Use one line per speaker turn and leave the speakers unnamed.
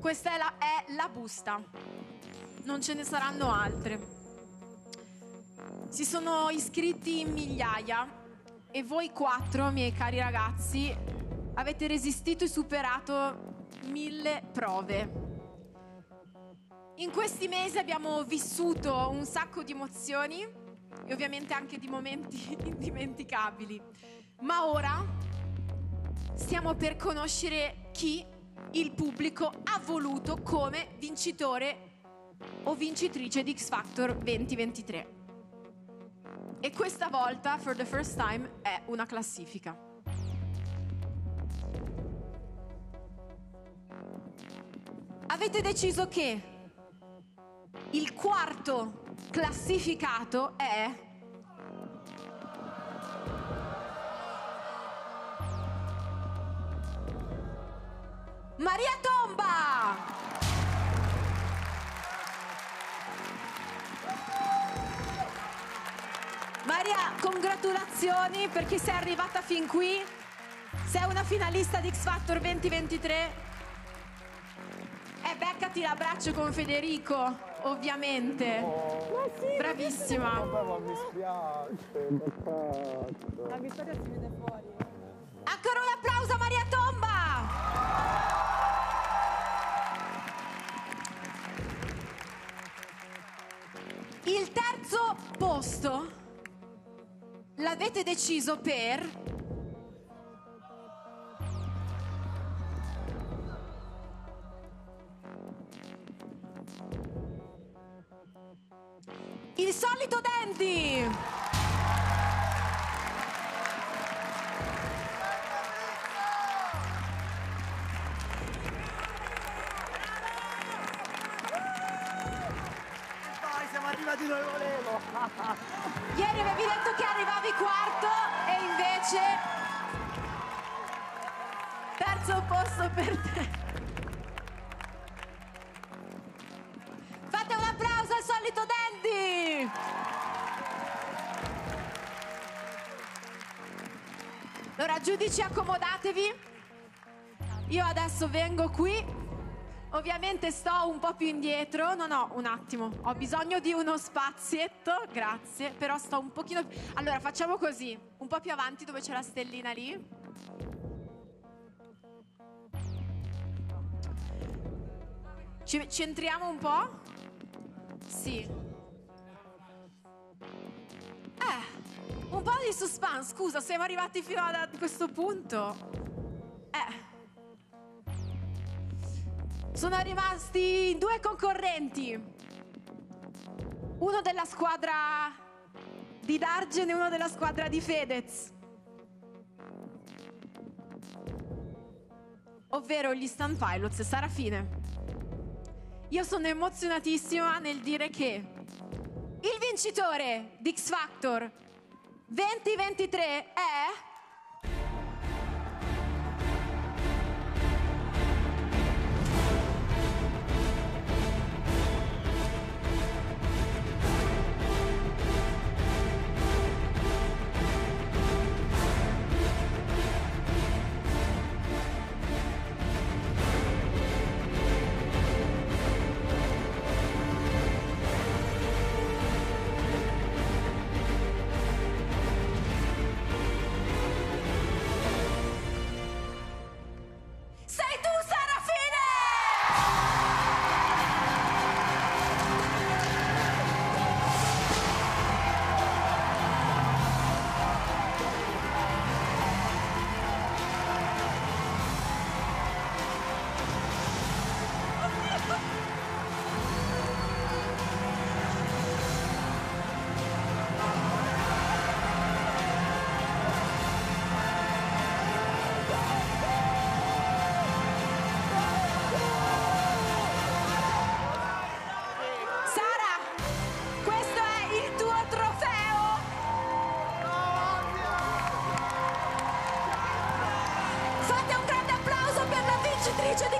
Questa è la, è la busta. Non ce ne saranno altre. Si sono iscritti in migliaia e voi quattro, miei cari ragazzi, avete resistito e superato mille prove. In questi mesi abbiamo vissuto un sacco di emozioni e ovviamente anche di momenti indimenticabili. Ma ora stiamo per conoscere chi il pubblico ha voluto come vincitore o vincitrice di X Factor 2023. E questa volta, for the first time, è una classifica. Avete deciso che il quarto classificato è Maria Tomba! Maria, congratulazioni perché sei arrivata fin qui. Sei una finalista di X Factor 2023. E beccati l'abbraccio con Federico, ovviamente. Bravissima.
ma mi spiace,
La vittoria si vede fuori.
Il terzo posto l'avete deciso per il solito Dandy!
Arrivati dove volevo.
Ieri avevi detto che arrivavi quarto e invece terzo posto per te. Fate un applauso al solito Dandy! Allora, giudici, accomodatevi. Io adesso vengo qui. Ovviamente sto un po' più indietro. No, no, un attimo. Ho bisogno di uno spazietto. Grazie. Però sto un pochino. Allora, facciamo così. Un po' più avanti dove c'è la stellina lì. Ci centriamo un po'? Sì. Eh, un po' di suspense. Scusa, siamo arrivati fino a questo punto. Sono rimasti due concorrenti. Uno della squadra di Dargen e uno della squadra di Fedez. Ovvero gli Stan Pilots e Sarafine. Io sono emozionatissima nel dire che il vincitore di X Factor 2023 è trece ad